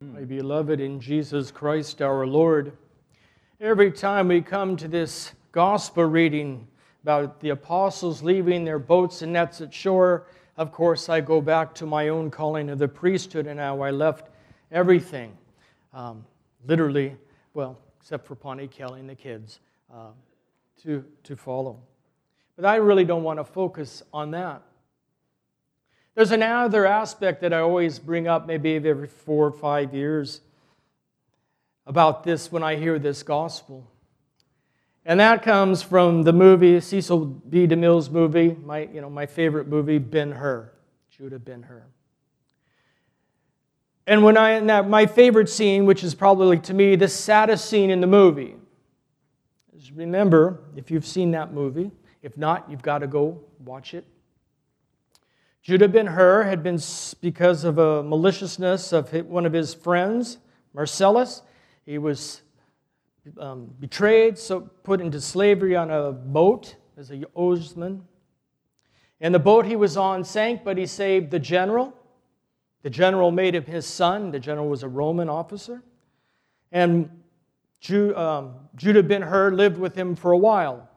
My beloved in Jesus Christ our Lord, every time we come to this gospel reading about the apostles leaving their boats and nets at shore, of course, I go back to my own calling of the priesthood and how I left everything, um, literally, well, except for Pawnee Kelly and the kids, uh, to, to follow. But I really don't want to focus on that. There's another aspect that I always bring up, maybe every four or five years, about this when I hear this gospel. And that comes from the movie, Cecil B. DeMille's movie, my, you know, my favorite movie, Ben Hur, Judah Ben Hur. And when I, that, my favorite scene, which is probably to me the saddest scene in the movie, is remember, if you've seen that movie, if not, you've got to go watch it. Judah ben Hur had been, because of a maliciousness of one of his friends, Marcellus, he was um, betrayed, so put into slavery on a boat as a oarsman. And the boat he was on sank, but he saved the general. The general made him his son. The general was a Roman officer. And um, Judah ben Hur lived with him for a while.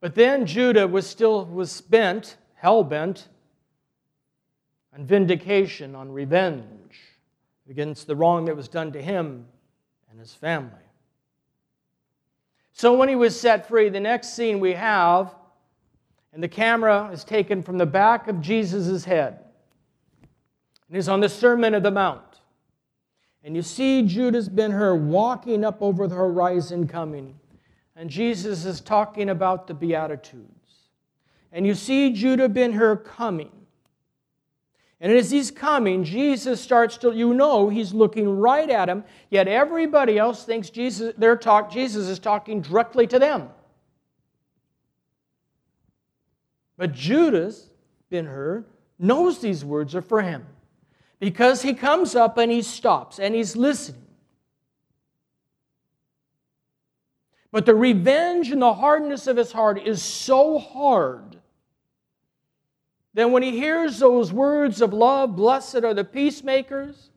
But then Judah was still was bent hell bent on vindication, on revenge against the wrong that was done to him and his family. So when he was set free, the next scene we have, and the camera is taken from the back of Jesus' head, and he's on the Sermon of the Mount. And you see Judas Ben Hur walking up over the horizon coming. And Jesus is talking about the Beatitudes and you see Judah ben Hur coming. And as he's coming, Jesus starts to, you know, he's looking right at him, yet everybody else thinks Jesus, their talk, Jesus is talking directly to them. But Judas ben Hur knows these words are for him because he comes up and he stops and he's listening. But the revenge and the hardness of his heart is so hard then when he hears those words of love, blessed are the peacemakers,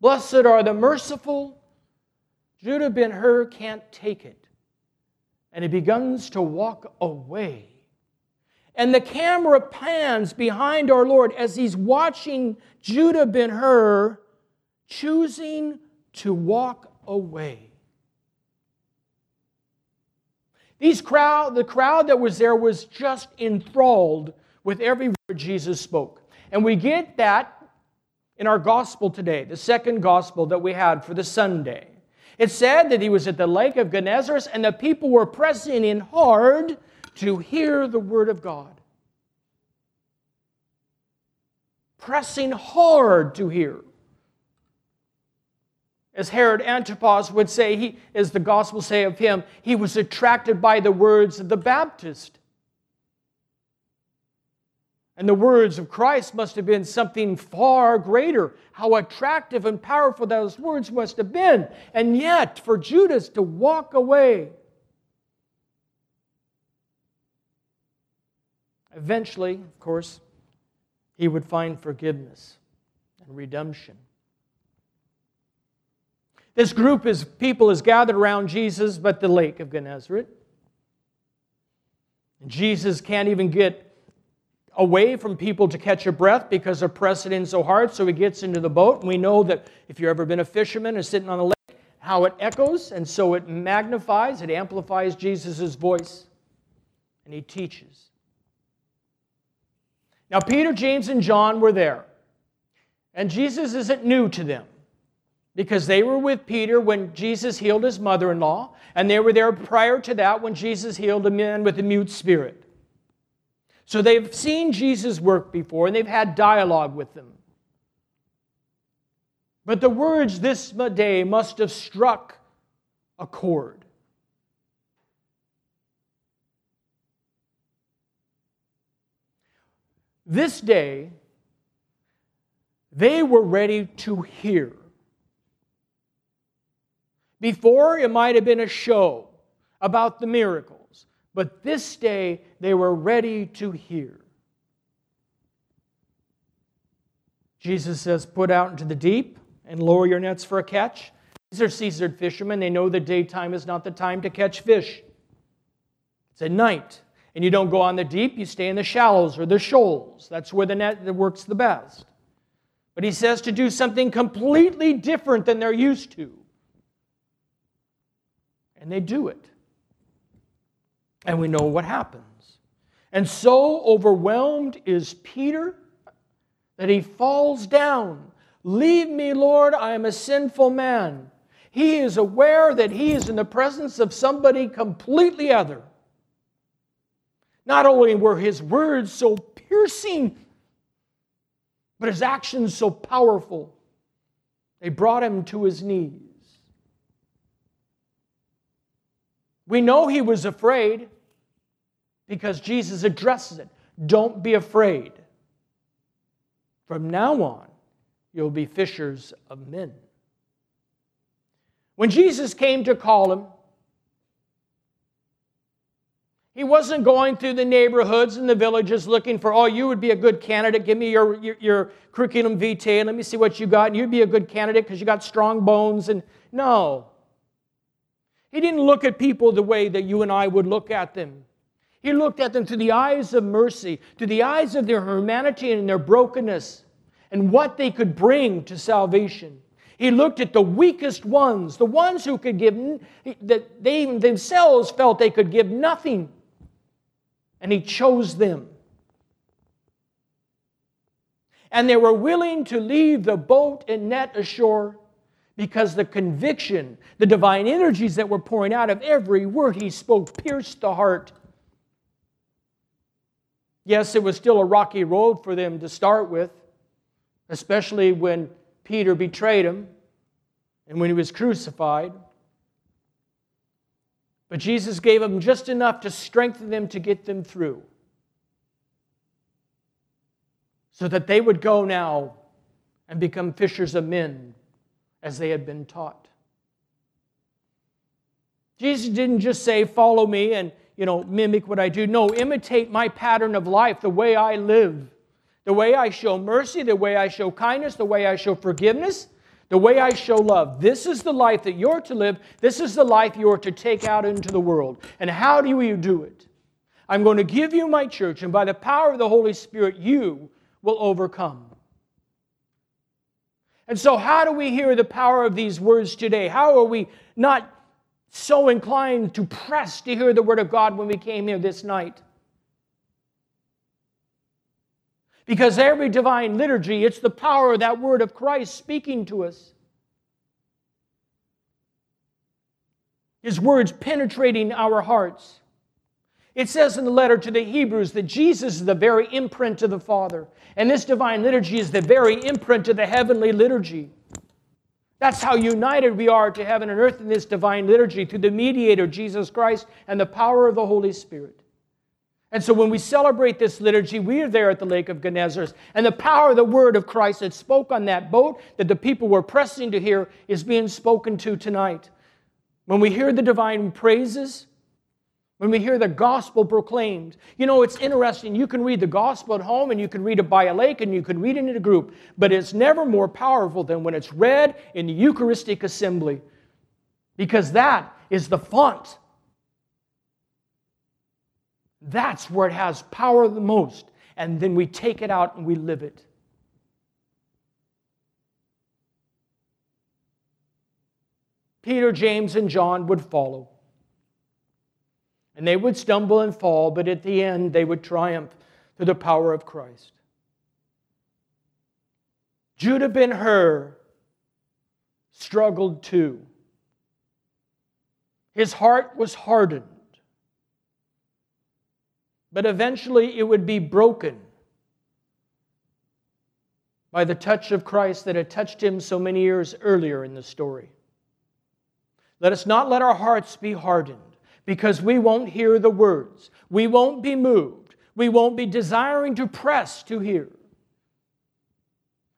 blessed are the merciful, Judah ben Hur can't take it. And he begins to walk away. And the camera pans behind our Lord as he's watching Judah ben Hur choosing to walk away. These crowd, the crowd that was there was just enthralled with every word Jesus spoke. And we get that in our gospel today, the second gospel that we had for the Sunday. It said that he was at the lake of Gennesaret and the people were pressing in hard to hear the word of God. Pressing hard to hear. As Herod Antipas would say, he, as the gospel say of him, he was attracted by the words of the Baptist. And the words of Christ must have been something far greater. How attractive and powerful those words must have been. And yet, for Judas to walk away, eventually, of course, he would find forgiveness and redemption. This group of people is gathered around Jesus but the lake of Gennesaret. And Jesus can't even get away from people to catch a breath because they're pressing in so hard. So he gets into the boat, and we know that if you've ever been a fisherman and sitting on the lake, how it echoes, and so it magnifies, it amplifies Jesus' voice, and he teaches. Now, Peter, James, and John were there, and Jesus isn't new to them because they were with Peter when Jesus healed his mother in law, and they were there prior to that when Jesus healed a man with a mute spirit. So they've seen Jesus work before and they've had dialogue with them. But the words this day must have struck a chord. This day, they were ready to hear. Before, it might have been a show about the miracle. But this day they were ready to hear. Jesus says, Put out into the deep and lower your nets for a catch. These are seasoned fishermen. They know the daytime is not the time to catch fish, it's at night. And you don't go on the deep, you stay in the shallows or the shoals. That's where the net works the best. But he says to do something completely different than they're used to. And they do it. And we know what happens. And so overwhelmed is Peter that he falls down. Leave me, Lord, I am a sinful man. He is aware that he is in the presence of somebody completely other. Not only were his words so piercing, but his actions so powerful, they brought him to his knees. We know he was afraid because Jesus addresses it. Don't be afraid. From now on, you'll be fishers of men. When Jesus came to call him, he wasn't going through the neighborhoods and the villages looking for, oh, you would be a good candidate. Give me your, your, your curriculum vitae and let me see what you got. And you'd be a good candidate because you got strong bones. And no. He didn't look at people the way that you and I would look at them. He looked at them through the eyes of mercy, through the eyes of their humanity and their brokenness, and what they could bring to salvation. He looked at the weakest ones, the ones who could give, that they themselves felt they could give nothing and He chose them. And they were willing to leave the boat and net ashore because the conviction, the divine energies that were pouring out of every word He spoke pierced the heart. Yes, it was still a rocky road for them to start with, especially when Peter betrayed him and when he was crucified. But Jesus gave them just enough to strengthen them to get them through. So that they would go now and become fishers of men as they had been taught. Jesus didn't just say, Follow me and you know, mimic what I do. No, imitate my pattern of life, the way I live, the way I show mercy, the way I show kindness, the way I show forgiveness, the way I show love. This is the life that you're to live. This is the life you're to take out into the world. And how do you do it? I'm going to give you my church, and by the power of the Holy Spirit, you will overcome. And so, how do we hear the power of these words today? How are we not so inclined to press to hear the Word of God when we came here this night? Because every divine liturgy, it's the power of that word of Christ speaking to us. His words penetrating our hearts. It says in the letter to the Hebrews that Jesus is the very imprint of the Father. And this divine liturgy is the very imprint of the heavenly liturgy. That's how united we are to heaven and earth in this divine liturgy through the mediator, Jesus Christ, and the power of the Holy Spirit. And so when we celebrate this liturgy, we are there at the Lake of Gennesaret. And the power of the word of Christ that spoke on that boat, that the people were pressing to hear, is being spoken to tonight. When we hear the divine praises, when we hear the gospel proclaimed, you know, it's interesting. You can read the gospel at home and you can read it by a lake and you can read it in a group, but it's never more powerful than when it's read in the Eucharistic assembly because that is the font that's where it has power the most. And then we take it out and we live it. Peter, James, and John would follow. And they would stumble and fall, but at the end, they would triumph through the power of Christ. Judah ben Hur struggled too. His heart was hardened but eventually it would be broken by the touch of Christ that had touched him so many years earlier in the story. Let us not let our hearts be hardened because we won't hear the words. We won't be moved. We won't be desiring to press to hear.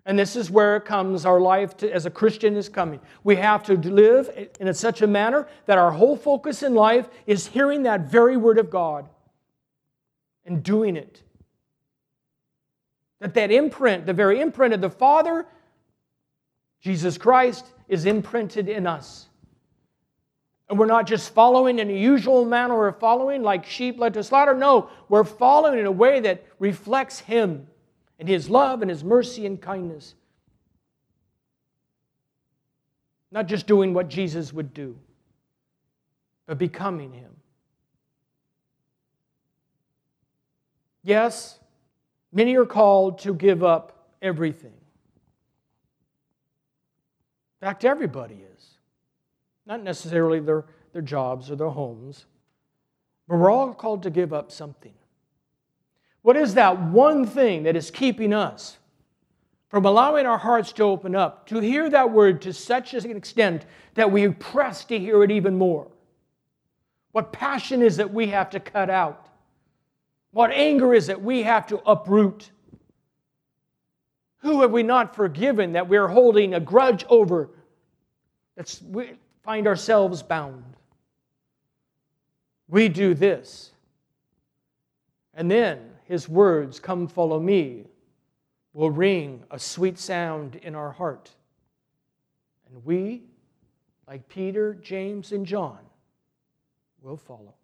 And this is where it comes, our life to, as a Christian is coming. We have to live in such a manner that our whole focus in life is hearing that very word of God and doing it. That that imprint, the very imprint of the Father, Jesus Christ, is imprinted in us. And we're not just following in a usual manner of following like sheep led to slaughter. No, we're following in a way that reflects Him and His love and His mercy and kindness. Not just doing what Jesus would do, but becoming Him. Yes, many are called to give up everything. In fact, everybody is. Not necessarily their, their jobs or their homes, but we're all called to give up something. What is that one thing that is keeping us from allowing our hearts to open up, to hear that word to such an extent that we press to hear it even more? What passion is that we have to cut out? What anger is that we have to uproot? Who have we not forgiven that we're holding a grudge over? That's, we find ourselves bound. We do this. And then his words, Come follow me, will ring a sweet sound in our heart. And we, like Peter, James, and John, will follow.